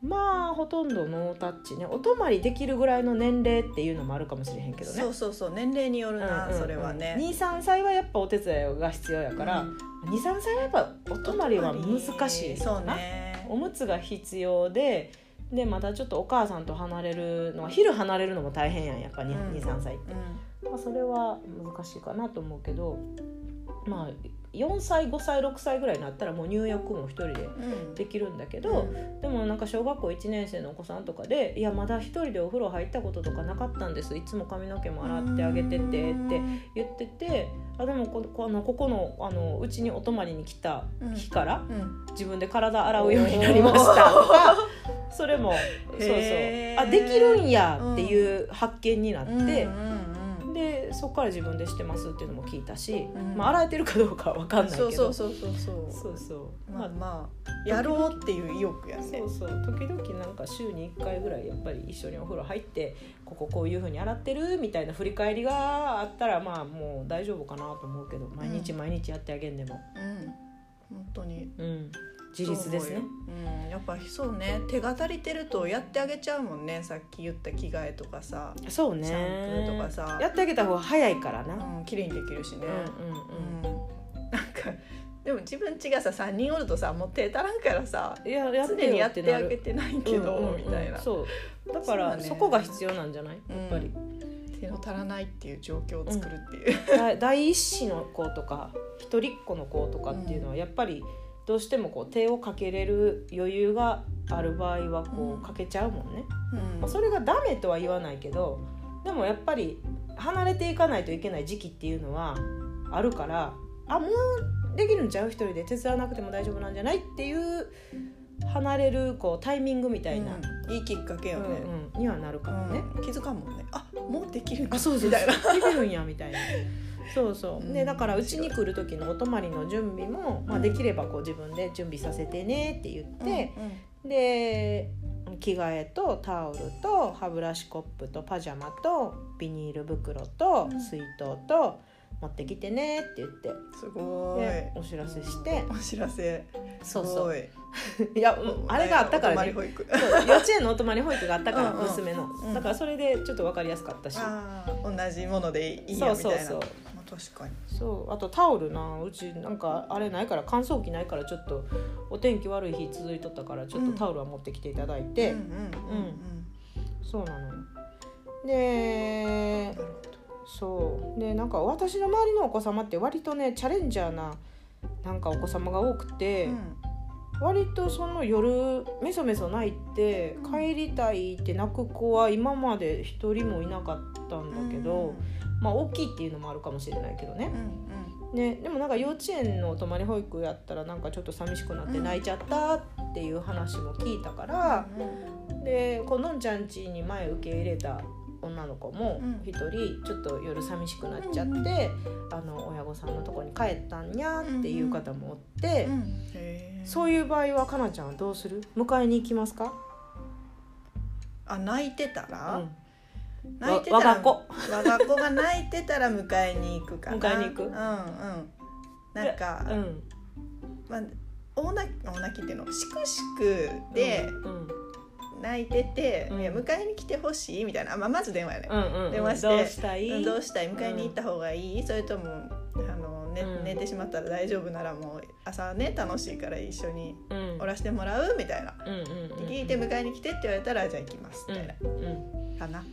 まあほとんどノータッチねお泊まりできるぐらいの年齢っていうのもあるかもしれへんけどね。そうそうそう年齢によるな、うんうんうん。それはね。23歳はやっぱお手伝いが必要やから、うん。23歳はやっぱお泊まりは難しいそうね。おむつが必要ででまたちょっとお母さんと離れるのは昼離れるのも大変やんやっぱうん。23歳って、まあ、それは難しいかなと思うけどまあ4歳5歳6歳ぐらいになったらもう入浴も一人でうん。できるんだけど、でもなんか小学校1年生のお子さんとかで「いやまだ一人でお風呂入ったこととかなかったんです。いつも髪の毛も洗ってあげてて」って言っててあでもここのここのあのうちにお泊まりに来た日からうん。うん自分で体洗うようになりました。とかそれもそうそう。あできるんやっていう発見になって、うんうんでそこから自分でしてますっていうのも聞いたし、うん。まあ、洗えてるかどうかは分かんないけど。そうそうそうそう。そうそう。そうまあまあやろうっていう意欲やね。そうそう。時々なんか週に1回ぐらいやっぱり一緒にお風呂入ってこここういうふうに洗ってるみたいな振り返りがあったらまあもう大丈夫かなと思うけど。毎日毎日やってあげんでも、うん。本当に。うん、自立ですね。そう思うん。やっぱそうね。手が足りてるとやってあげちゃうもんね。さっき言った着替えとかさ、そうね。シャンプーとかさ。やってあげた方が早いからな、うん、綺麗にできるしね、うんうんうん。うん。なんかでも自分ちがさ3人おるとさもう手足らんからさいやや常にやってあげてないけど、うんうんうんみたいな。そう。だからそね。そこが必要なんじゃない？やっぱり、手の足らないっていう状況を作るっていう、だ第一子の子とか一人っ子の子とかっていうのはやっぱりどうしてもこう手をかけれる余裕がある場合はこうかけちゃうもんね、うん。まあ、それがダメとは言わないけどでもやっぱり離れていかないといけない時期っていうのはあるからあもうできるんちゃう一人で手伝わなくても大丈夫なんじゃないっていう離れるこうタイミングみたいな、うん。いいきっかけようんね、うんにはなるかもね。うん。気づかんもんね。あもうできるんだ。みたいな。できるんやみたいなそうそう。うん。でだからうちに来る時のお泊まりの準備も、まあ、うんできればこう自分で準備させてねって言って、で着替えとタオルと歯ブラシコップとパジャマとビニール袋とうん。水筒と持ってきてねって言って。すごい。でお知らせして。お知らせ。そうそう。すごい。いやうんあれがあったからね。幼稚園のお泊まり保育があったから娘のうん。だからそれでちょっと分かりやすかったし。同じものでいいやみたいなそうそう。そうまあ確かに。そう。あとタオルな。うちなんかあれないから乾燥機ないからちょっとお天気悪い日続いとったからちょっとタオルは持ってきていただいて、うんうんうんそうなのよ。でそう。でなんか私の周りのお子様って割とねチャレンジャーななんかお子様が多くて、ど割とその夜メソメソ泣いてうん。帰りたいって泣く子は今まで一人もいなかったんだけど、まあ大きいっていうのもあるかもしれないけどね。うんうん。ねでもなんか幼稚園の泊まり保育やったらなんかちょっと寂しくなって泣いちゃったっていう話も聞いたから、でこうのんちゃん家に前受け入れた女の子もうん。一人ちょっと夜寂しくなっちゃって、あの親御さんのとこに帰ったんやっていう方もおって、うんへーそういう場合はかなちゃんはどうする？迎えに行きますか、あ泣いてたうらん、泣いてたら我が子我が子が泣いてたら迎えに行くかな。迎えに行く。うんうん。なんか、うん。まあ、大泣き大泣きっていうのしくしくでうん泣いてて、うん。いや迎えに来てほしいみたいな、まあ、まず電話やね、うんうんうん。電話してどうしたい、うんどうしたい？迎えに行った方がいい、それともあの、ねうん。寝てしまったら大丈夫ならもう朝ね楽しいから一緒にうん。おらしてもらう？みたいな、うん聞いて迎えに来てって言われたらじゃあ行きます。みたいな、かな、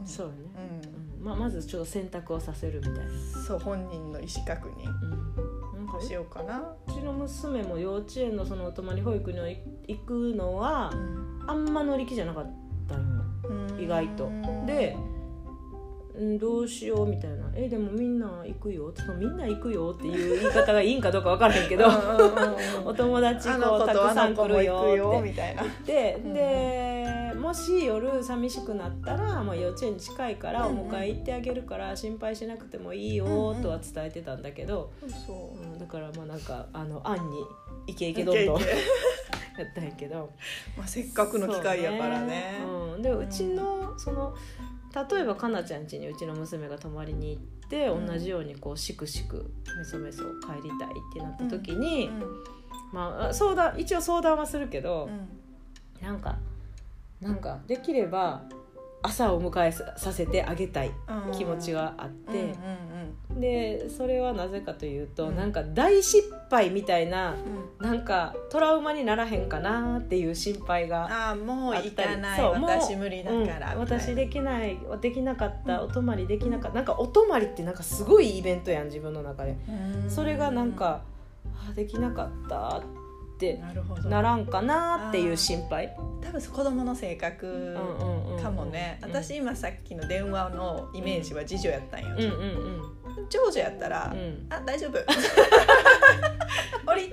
うん、そうね、うん。うん。まあ、まずちょっと選択をさせるみたいな、そう本人の意思確認うん、なんかしようかな、うちの娘も幼稚園のそのお泊まり保育に行くのはうん。あんま乗り気じゃなかったん。よ意外と。で、うん、どうしようみたいな「えでもみんな行くよ」そのみんな行くよっていう言い方がいいんかどうか分からへんけど お友達あこうたくさん来るよって。みたいな。でもし夜寂しくなったら、まあ、幼稚園近いからうんうん。お迎え行ってあげるから心配しなくてもいいうんうんよとは伝えてたんだけど、そう。うんだからまあなんかあの案にイケイケどんどん やったんやけど。まあ、せっかくの機会やからね。そううん、でうちのその例えばかなちゃん家にうちの娘が泊まりに行って、うん。同じようにこうしくしくメソメソ帰りたいってなった時に、まあ相談一応相談はするけど、なんかなんかできれば朝を迎えささせてあげたい気持ちがあって、でそれはなぜかというと、うん。なんか大失敗みたいなうん。なんかトラウマにならへんかなっていう心配がああもう行かない。私無理だからうん。私できないできなかった、うん。お泊まりできなかった。なんかお泊まりってなんかすごいイベントやん自分の中で。うん。それがなんか、あできなかったってならんかなっていう心配。多分子供の性格かもね、うん私今さっきの電話のイメージは次女やったんよ、うんうんうん長女やったら、うん。あ大丈夫。おり。っ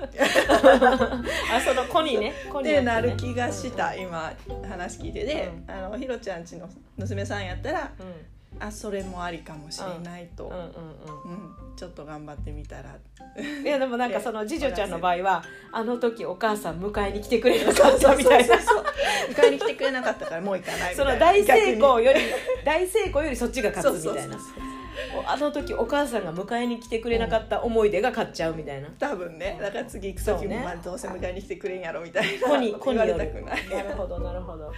あその子にね。子にてやってね。なる気がした、うん今話聞いてで、うあのひろちゃんちの娘さんやったらうん。あそれもありかもしれないと、うんうんうん。うんちょっと頑張ってみたら。いやでもなんか その次女ちゃんの場合はあの時お母さん迎えに来てくれなかったみたいな。そうそうそう迎えに来てくれなかったからもう行かないみたいな。その大成功逆より大成功よりそっちがに勝つみたいな。そうそうそう あの時お母さんが迎えに来てくれなかった思い出が勝っちゃうみたいな。多分ね。だから次行く時も、まあ、どうせ迎えに来てくれんやろみたいな。子に子言われたくないなるほどなるほど。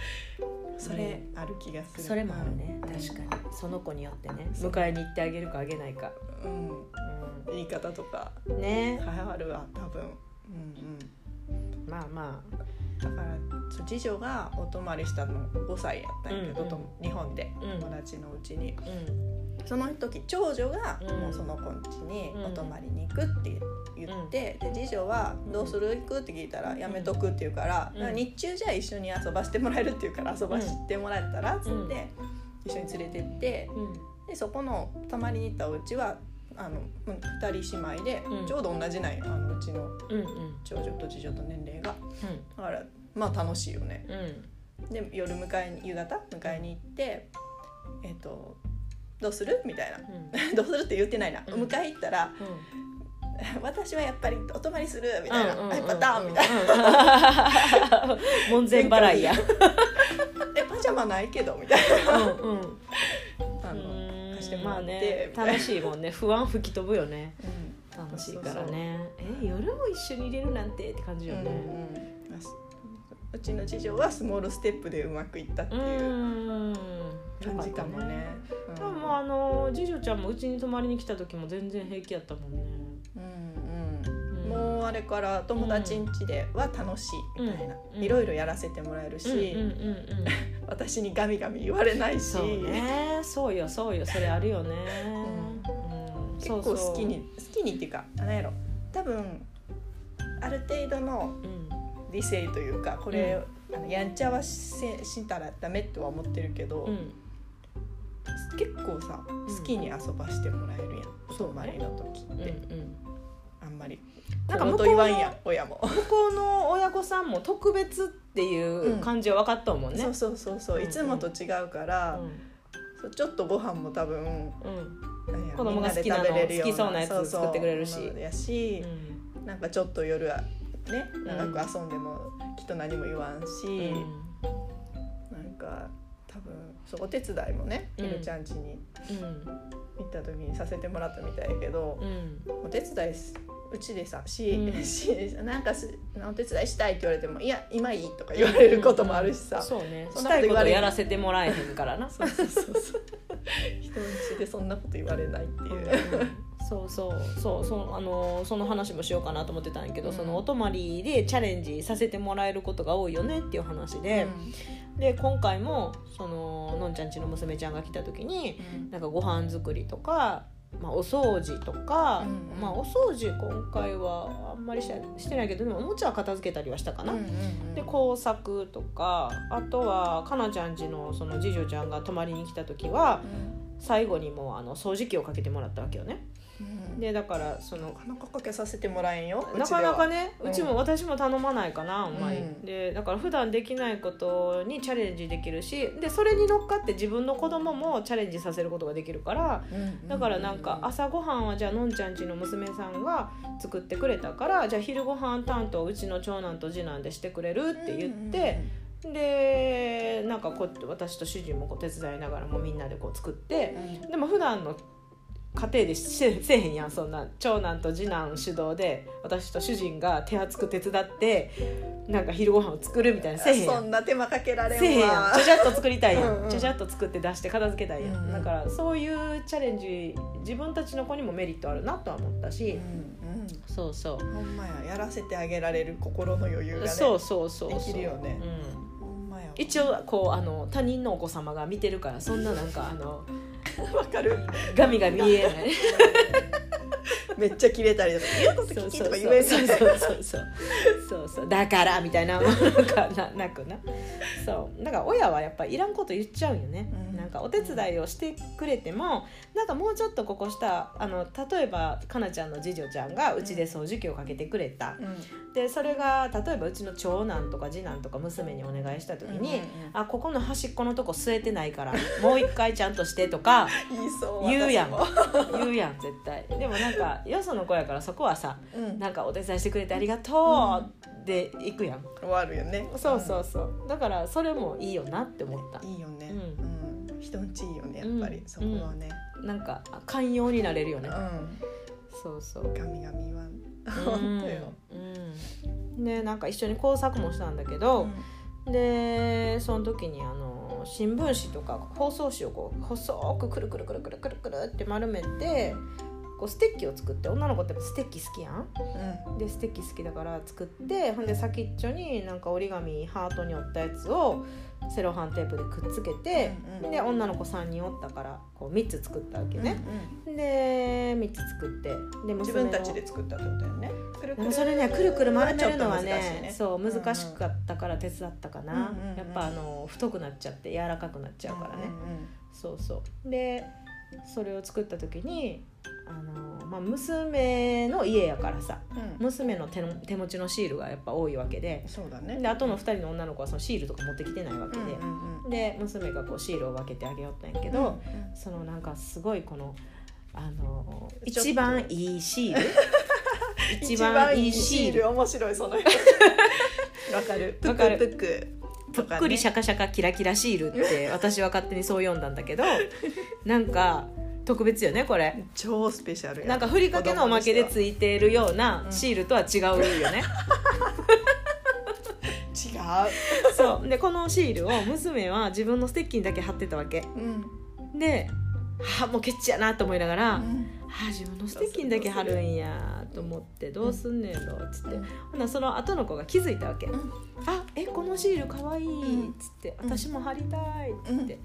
それある気がする。それもあるね。うん。確かに。その子によってね。迎えに行ってあげるかあげないか、うん。言い方とか。うん、ね。変わるわ多分。うんうん。まあまだから次女がお泊まりしたの5歳やったんやけど、うんうん。と日本でうん。友達のうちに、あうん。その時長女がうん。もうその子ん家にうん。お泊まりに行くって言って、で次女は「どうする？行く?」って聞いたら「やめとく」って言うから、うん日中じゃあ一緒に遊ばしてもらえるって言うから遊ばしてもらえたら？っつうん。って、一緒に連れてって。うん。でそこの泊まりに行ったお家はあのうん二人姉妹で、うん。ちょうど同じなんよあのうちのうんうん。長女と次女と年齢が。だからまあ楽しいよね。うん。うんで夜迎えに夕方迎えに行ってえっ、とどうする?」みたいな。うん「どうする?」って言ってないな、うん。迎え行ったら「私はやっぱりお泊まりする」みたいな「うんうんはいパターン」みたいな。な 門前払いや「えパジャマないけど」みたいな。うんうんしてもらってまあね。楽しいもんね。不安吹き飛ぶよね。うん。楽しいからね。え夜も一緒に入れるなんてって感じようんねうんあすうちの次女はスモールステップでうまくいったってういうん。感じかもね。でももうあの次女ちゃんもうちに泊まりに来た時も全然平気やったもんね。うんうんうんもうあれから友達ん家では楽しいみたいな、うん。いろいろやらせてもらえるし、うんうんうんうん。私にガミガミ言われないし。そうねそうよそうよそれあるよね、うん。結構好きに好きにっていうか何やろ。多分ある程度のうん。理性というかこれ、あのやんちゃはししたらダメとは思ってるけど、うん。結構さ好きに遊ばしてもらえるやん、お泊まりの時うんって、うん。あんまりなんか小向こうの親も。向こうの親御さんも特別っていう感じは分かったもんね、そうそうそうそう。いつもと違うから、そうちょっとご飯も多分うん。子供が好きなのみんで食べれるよ好きそうなやつそう作ってくれるし。ものやし、なんかちょっと夜はね長く遊んでもきっと何も言わんし、なんか多分そうお手伝いもねうん。ひるちゃん家にうん。行った時にさせてもらったみたいやけどう、ん。お手伝いすうちでさし、うん。しなんかすお手伝いしたいって言われても「いや今いい」とか言われることもあるしさ、そうね。そんなこと言われやらせてもらえへんからな。そうそうそう。そう人ん家でそんなこと言われないっていう。そうそう。そう。そう。あのその話もしようかなと思ってたんやけど、うん。そのお泊まりでチャレンジさせてもらえることが多いよねっていう話で、で今回もそののんちゃんちの娘ちゃんが来た時にうん。なんかご飯作りとか、まあ、お掃除とか、うんうんまあ、お掃除今回はあんまりしてないけどでもおもちゃは片付けたりはしたかな。うんうんうんで工作とかあとはかなちゃんちのその次女ちゃんが泊まりに来た時は最後にもうあの掃除機をかけてもらったわけよね。うんでだからそのなかなかかけさせてもらえんよなかなかねねうちも私も頼まないかなあんまり、うん。でだから普段できないことにチャレンジできるしでそれに乗っかって自分の子供もチャレンジさせることができるからだからなんか朝ごはんはじゃあのんちゃんちの娘さんが作ってくれたからじゃあ昼ごはん担当うちの長男と次男でしてくれるって言って、でなんかこう私と主人もこう手伝いながらもみんなでこう作ってでも普段の家庭でしせえへんやんそんな長男と次男主導で私と主人が手厚く手伝ってなんか昼ご飯を作るみたいなせえへんそんな手間かけられんわ。せえへんやん。ちゃちゃっと作りたいやうんうん。んちゃちゃっと作って出して片付けたいやん、うんうん。だからそういうチャレンジ自分たちの子にもメリットあるなとは思ったし、うんそうそう。うんほんまややらせてあげられる心の余裕がねそうそうそうそう。できるよね。うん。ほんまやわ。一応こうあの他人のお子様が見てるからそんななんかあのわかる。ガミが見えない。めっちゃ切れたりとか「言うこと聞き」とか言えそうそうそうそう。そうそうだからみたいなものがななくなそうだから親はやっぱいらんこと言っちゃうんよね、うんなんかお手伝いをしてくれてもなんかもうちょっとここしたあの例えばかなちゃんの次女ちゃんがうちで掃除機をかけてくれた、うん。でそれが例えばうちの長男とか次男とか娘にお願いした時に、あここの端っこのとこ据えてないからもう一回ちゃんとしてとか 言う。やん。言うやん絶対。でもなんかよその子やからそこはさうん。なんかお手伝いしてくれてありがとうで行くやん。終わるよね。そうそうそう。だからそれもいいよなって思った。いいよね。ううん。人んちいいよねやっぱり。うん。そこはね。なんか寛容になれるよね。うん。そうそう。ガミガミ言わんうん。本当よ。うん。でなんか一緒に工作もしたんだけど、でその時にあの新聞紙とか包装紙をこう細くくるくるくるくるくるくるって丸めてこうステッキを作って女の子ってステッキ好きやん。うん。でステッキ好きだから作ってほんで先っちょになんか折り紙ハートに折ったやつをセロハンテープでくっつけて、うんうん。で女の子3人おったからこう3つ作ったわけね、うんで3つ作ってで自分たちで作ったってことだよねそれねくるくる丸めるのはちょっと難しいね。そう難しかったから手伝ったかな、うんうんうんやっぱあの太くなっちゃって柔らかくなっちゃうからね、うんうん。そうそう。でそれを作った時にあの、まあ、娘の家やからさうん。娘の手の手持ちのシールがやっぱ多いわけでそうだね。であとの2人の女の子はそのシールとか持ってきてないわけで、うんうんで娘がこうシールを分けてあげよったんやけうんど、そのなんかすごいこのあの 一番いいシール？一一番いいシシール面白いその わかる？ぷわかる？くぷく。ぷっくりシャカシャカキラキラシールって私は勝手にそう読んだんだけど なんか特別よねこれ。超スペシャルや。なんかふりかけのおまけでついているようなシールとは違うよね、違う。そう。でこのシールを娘は自分のステッキにだけ貼ってたわけ。うん。ではあもうケチやなと思いながら、うん。はあ自分のステッキにだけ貼るんやと思ってどうすんねんろっつって、うん。ほなその後の子が気づいたわけ「うん。あえこのシールかわいい」っつって「うん。私も貼りたい」っつうん。って、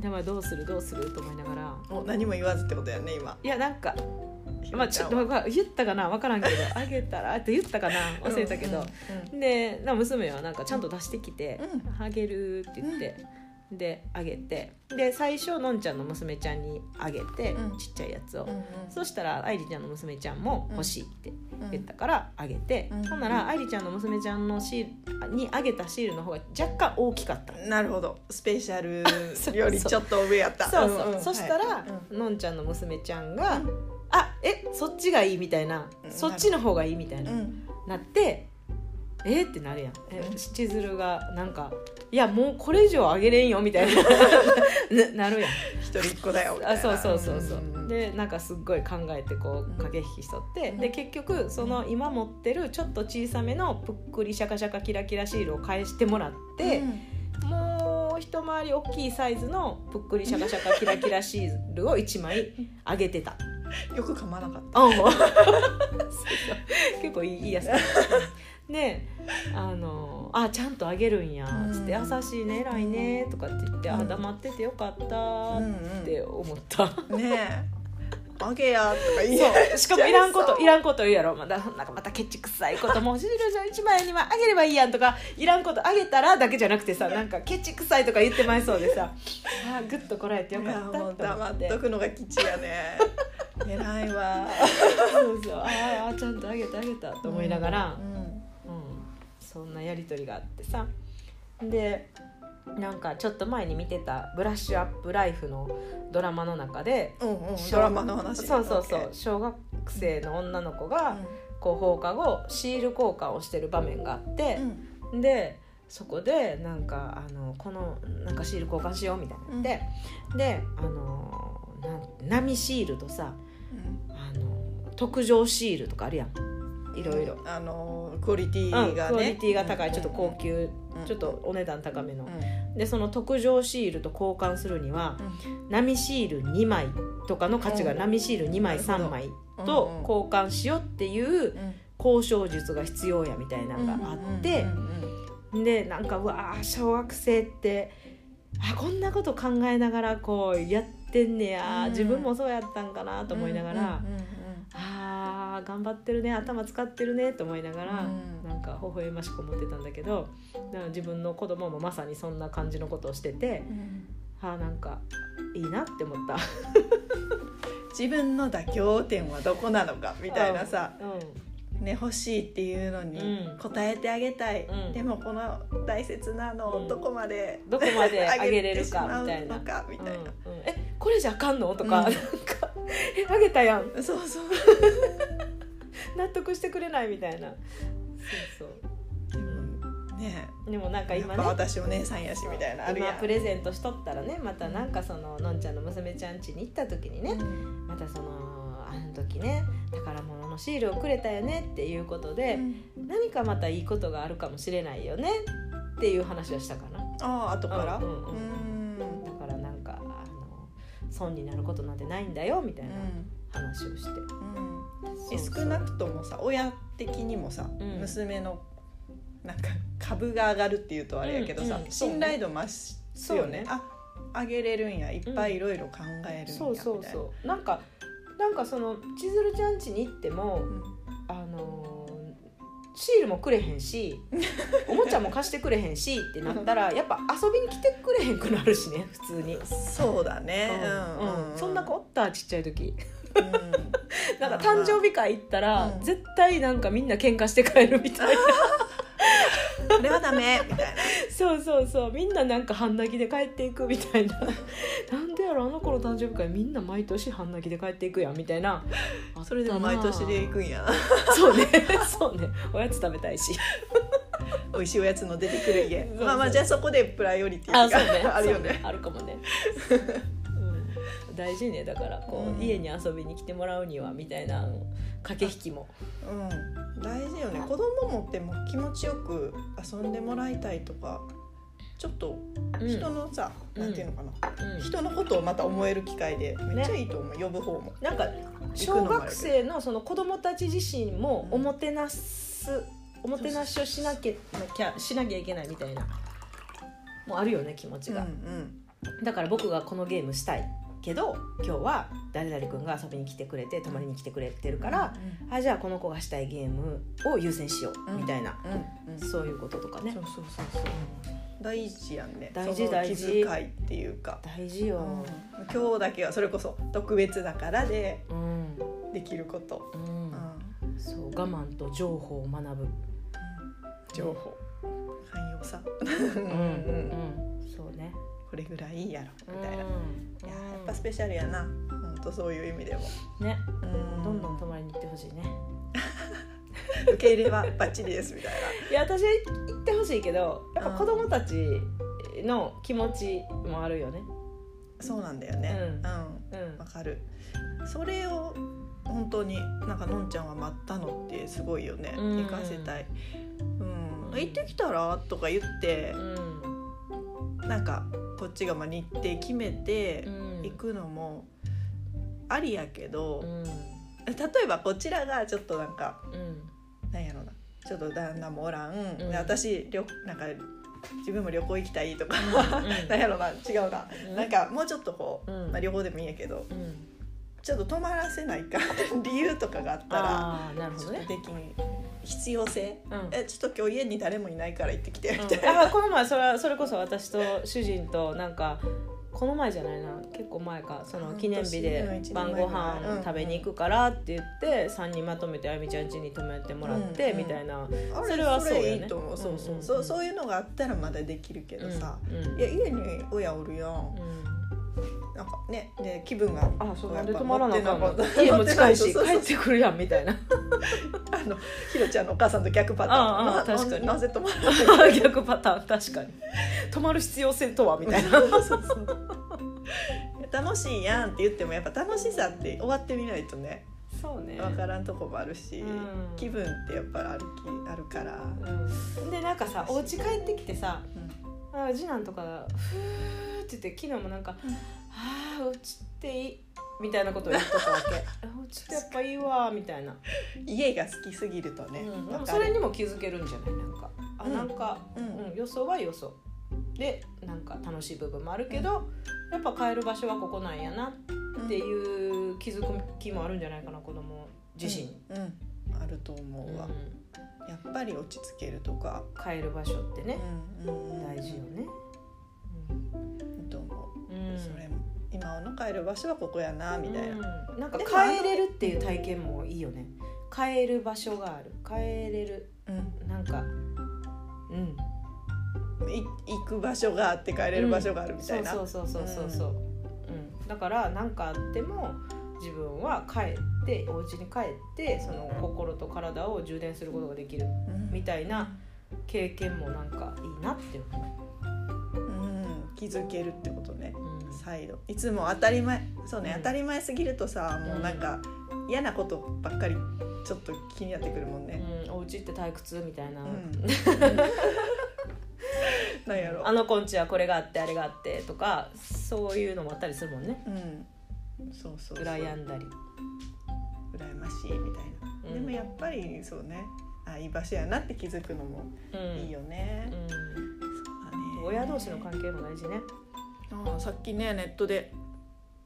でもどうするどうすると思いながら。もう何も言わずってことやね今。いやなんかまあちょっと言ったかな分からんけど「あげたら」って言ったかな忘れたけど、でな娘はなんかちゃんと出してきてう「あげる」って言って、であげてで最初のんちゃんの娘ちゃんにあげて、うん。ちっちゃいやつを、うんうん。そしたら愛梨ちゃんの娘ちゃんも欲しいってうん言ったからあげて、うん。ほんなら愛梨ちゃんの娘ちゃんのシールにあげたシールの方が若干大きかった。なるほど。スペシャル よりちょっと上やった。そうそう、んん。そしたら、はいのんちゃんの娘ちゃんが「うんあえそっちがいい」みたいな、うん。そっちの方がいいみたいな、うん。なってえってなるやん。えうん千鶴がなんか「いやもうこれ以上あげれんよ」みたいな。ななるやん。一人っ子だよあそうそうそうそう、んんんでなんかすっごい考えてこうん。う駆け引きしとって、うん。で結局その今持ってるちょっと小さめのぷっくりシャカシャカキラキラシールを返してもらって、もう一回り大きいサイズのぷっくりシャカシャカキラキラシールを1枚あげてた。う んよく噛まなかっうん そうそう。結構いいいいやつであの「あちゃんとあげるんや」つって「うん優しいね偉いね」とかって言って「うん。あ黙っててよかった」うんって思った。たねえ。あげやとか言いそう。しかもいらんこといらんこと言うやろ。まだなんかまたケチくさいこともうシールじゃ1枚にはあげればいいやんとかいらんことあげたらだけじゃなくてさなんかケチくさいとか言ってまいそうでさあーグッとこらえてよかったと思もう黙っとくのが吉やね 偉いわ。そうそう。あーあーちゃんとあげたあげたと思いながら、うんうん、そんなやり取りがあってさ。でなんかちょっと前に見てた「ブラッシュアップライフ」のドラマの中でうんうんドラマの話そうそうそう小学生の女の子がうこう放課後シール交換をしてる場面があって、ん。でそこでなんかあのこのなんかシール交換しようみたいになって、であのなん波シールとさうん。あの特上シールとかあるやんいろいろ。あのクオリティうん、がね、クオリティが高い。うん。ちょっと高級、うん。ちょっとお値段高めの、うん。でその特上シールと交換するには波シール2枚とかの価値がうん。波シール2枚なるほど。3枚と交換しようっていううん。交渉術が必要やみたいなのがあってうんうんでなんかうわー小学生ってあこんなこと考えながらこうやってんねや、うん。自分もそうやったんかなと思いながら、うんうんうんあー頑張ってるね頭使ってるねと思いながら、うん。なんか微笑ましく思ってたんだけど自分の子供もまさにそんな感じのことをしててうん。あーなんかいいなって思った。自分の妥協点はどこなのかみたいなさ、うね、欲しいっていうのにうん。答えてあげたい、うん。でもこの大切なのうん。をどこまで、どこまで あげれるかみたいな。たいな、うんうん。えこれじゃあかんの？とか、うん。なんかえあげたやん。そうそう。納得してくれないみたいな。そうでもね。そうでもなんか今ねぱ私お姉さんやしみたいなあるやプレゼントしとったらねまたなんかそののんちゃんの娘ちゃん家に行った時にね、うん。またそのあの時ね宝物のシールをくれたよねっていうことで、何かまたいいことがあるかもしれないよねっていう話はしたかな。ああ後から？うんうんうん。うん。だからなんかあの損になることなんてないんだよみたいな話をして、うん。少なくともさ親的にもさ、うん。娘のなんか株が上がるっていうとあれやけどさ、うんうんそうね。信頼度増すよね。そうああげれるんや。いっぱいいろいろ考えるんや、そうそうみたいな。そうなんかなんかその千鶴ちゃん家に行ってもうん。あのーシールもくれへんし おもちゃも貸してくれへんしってなったらやっぱ遊びに来てくれへんくなるしね普通に、そうだね。うんうん。そんな子おった？ちっちゃい時。うん。なんか誕生日会行ったら、うん。絶対なんかみんな喧嘩して帰るみたいな これはダメ。みたいな。そうそうそう。みんななんか半泣きで帰っていくみたいな。なんでやろあの子の誕生日会みんな毎年半泣きで帰っていくやんみたいな。それでも毎年で行くんや。そうね。そうね。おやつ食べたいし。美味しいおやつの出てくる家。まあまあじゃあそこでプライオリティがあ るよね。あるかもね、うん、大事ねだからこう、うん家に遊びに来てもらうにはみたいな駆け引きも。うん。大事よね。子供もっても気持ちよく遊んでもらいたいとかちょっと人のさ、うん。なんていうのかな、うん。人のことをまた思える機会でめっちゃいいと思う、呼ぶ方も。なんか小学生のその子供たち自身もおもてなす、おもてなしをしなきゃしなきゃいけないみたいなもうあるよね気持ちが、うん。だから僕がこのゲームしたいけど今日は誰々君が遊びに来てくれて泊まりに来てくれてるから、あじゃあこの子がしたいゲームを優先しようみたいな、うんうん。そういうこととかね。そうそうそうそう。大事やんね。大事大事。気遣いっていうか、大事よ、うん。今日だけはそれこそ特別だからでうん。できること、うん。うん。そう我慢と情報を学ぶ、情報。寛容さ。うんうん。うん、これぐらいいいやろみたいな、いうん。ややっぱスペシャルやな。本当そういう意味でも、ね。うん。どんどん泊まりに行ってほしいね。受け入れはバッチリですみたいいや私は行ってほしいけどやっぱ子供たちの気持ちもあるよね。なそうなんだよね。うん。うん。うん。わかる。それを本当になんかのんちゃんは待ったのってすごいよね。うん。行かせたい、うん、行ってきたら？とか言ってうん。なんかこっちがまあ日程決めてうん。行くのもありやけど、うん。例えばこちらがちょっとなんかうん。なんやろなちょっと旦那もおらん、ん。で私旅なんか自分も旅行行きたいとか、うん。なんやろな違うな、うん。なんかもうちょっとこう、うん。まあ、旅行でもいいんやけどうん。ちょっと泊まらせないか 理由とかがあったらああなるほちょっとできん必要性。うん。えちょっと今日家に誰もいないから行ってきてみうんたいな、だからこの前それはそれこそ私と主人となんかこの前じゃないな。結構前か。その記念日で晩ご飯食べに行くからって言って3人まとめてあゆみちゃん家に泊めてもらってうんみたいな、あれそれはそうよね。そう。そう,、うんうんうんそうそういうのがあったらまだできるけどさ、うん。いや家に親おるやん。うんなんかねで気分があそうなんやっぱで泊まらなあかんの？持った家も近いし。帰ってくるやんみたいな。あのひろちゃんのお母さんと逆パターン。ああ確かに。なぜ泊まらない？逆パターン確かに。泊まる必要性とはみたいな。そうそう楽しいやんって言ってもやっぱ楽しさって終わってみないとね。そうね。分からんとこもあるし、うん。気分ってやっぱあるきあるから、うん。でなんかさお家帰ってきてさうん。あ次男とかが「ふー」って言って昨日もなんかうん「ああうちっていい」みたいなことを言っとったわけ「あうちってやっぱいいわ」みたいな、家が好きすぎるとね、うん、それにも気づけるんじゃないなんか。あうん。なんか、ううんんよそはよそ。でなんか楽しい部分もあるけど、やっぱ帰る場所はここなんやなっていう気づく気もあるんじゃないかな子供自身、うん、うん。あると思うわ、うん。やっぱり落ち着けるとか、帰る場所ってね、うん。うん、大事よね。うんそれも今の帰る場所はここやなみたいな、うんなんか帰れるっていう体験もいいよね。帰る場所がある。帰れる。うん。なんかうん。い行く場所があって帰れる場所があるみたいな、そうそうそうそうそうそう、うん。だから何かあっても自分は帰ってお家に帰ってその心と体を充電することができるうん。みたいな経験もなんかいいなって思う。ん。気づけるってことね。う、うん再度いつも当たり前そうね、うん当たり前すぎるとさもうなんか嫌なことばっかりちょっと気になってくるもんね、うん、お家って退屈みたいな、うん。なんやろ。あの子んちはこれがあってあれがあってとかそういうのもあったりするもんね。うん。そうそうそう。羨んだり。羨ましいみたいな、うん。でもやっぱりそうね。あいい場所やなって気づくのもうん。いいよね、うん。そうだね。親同士の関係も大事ねさっきねネットで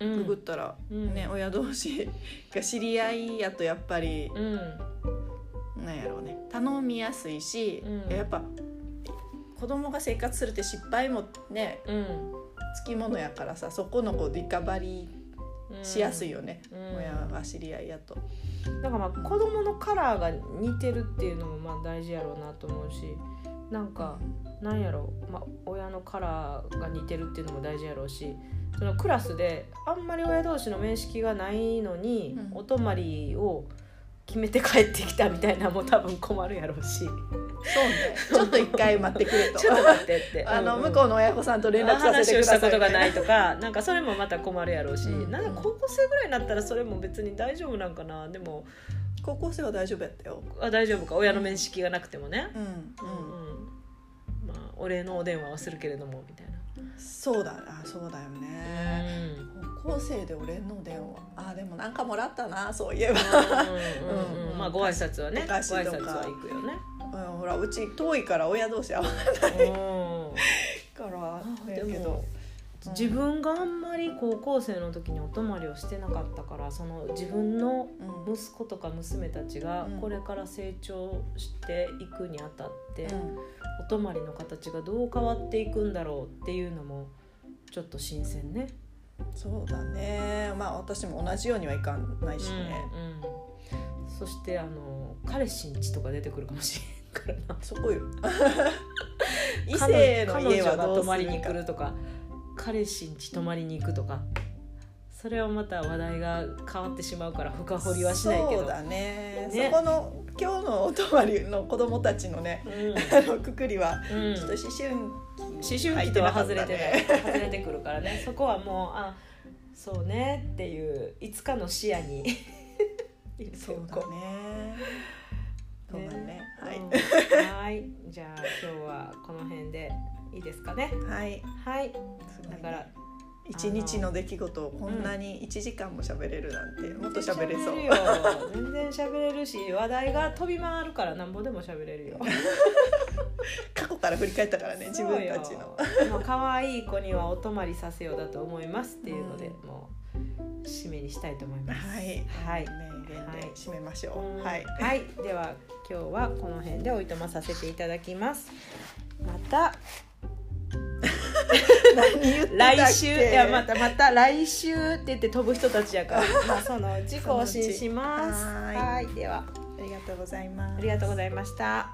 うん。ググったら、うん。ね親同士が知り合いやとやっぱり、うん。なんやろうね。頼みやすいし、うん。やっぱ子供が生活するって失敗もねうん。つきものやからさそこのこうリカバリうしやすいよね、うん。親が知り合いやと。だからまあ子供のカラーが似てるっていうのもまあ大事やろうなと思うしなんかなんやろう、まあ、親のカラーが似てるっていうのも大事やろうしそのクラスであんまり親同士の面識がないのに、うん。お泊まりを決めて帰ってきたみたいなのも多分困るやろうし。そうね。ちょっと一回待ってくれと。ちょっと待ってって。あのうんうん。向こうの親御さんと連絡させ話をてください したことがないとかなんかそれもまた困るやろうし、うんなんか高校生ぐらいになったらそれも別に大丈夫なんかな。でも高校生は大丈夫やったよ。あ大丈夫か。親の面識がなくてもね、うん。うん。うんまあお礼のお電話はするけれどもみたいな、そうだあそうだよね。高校生で俺の電話。あでもなんかもらったなそういえば。まあご挨拶はね。ご挨拶は行くよね。うんほらうち遠いから親同士会わうん。からでやけど。も自分があんまり高校生の時にお泊まりをしてなかったからその自分のうん。息子とか娘たちがうん。これから成長していくにあたって、うん。お泊まりの形がどう変わっていくんだろうっていうのもちょっと新鮮ね。そうだね。まあ私も同じようにはいかないしね、うんうんそしてあの彼氏ん家とか出てくるかもしれんからな。そこよ。異性の家はどうす泊まりにるか来るとか彼氏ん家泊まりに行くとかそれはまた話題が変わってしまうから深掘りはしないけど。そうだね。ね。そこの今日のお泊まりの子供たちのねうん。あのくくりはうん。ちょっと思春思春期とは外れてない、外れてくるからね。そこはもうあそうねっていういつかの視野に。そうだおこね。そうだね。はい、うん。はい。じゃあ今日はこの辺でいいですかね。はい。はい。だから一日の出来事をこんなに1時間も喋れるなんて、もっと喋れそう。全然喋れるよ。全然喋れるし話題が飛び回るからなんぼでも喋れるよ。過去から振り返ったからね自分たちの。もう可愛い子にはお泊まりさせようだと思いますっていうので、うん。もう締めにしたいと思います。はい。はい。名言で締めましょう、うん。はい。はい、では今日はこの辺でおいとまさせていただきます。また 来週いやまたまた来週って言って飛ぶ人たちやから。まあそのうち更新します。はい。ではありがとうございます。ありがとうございました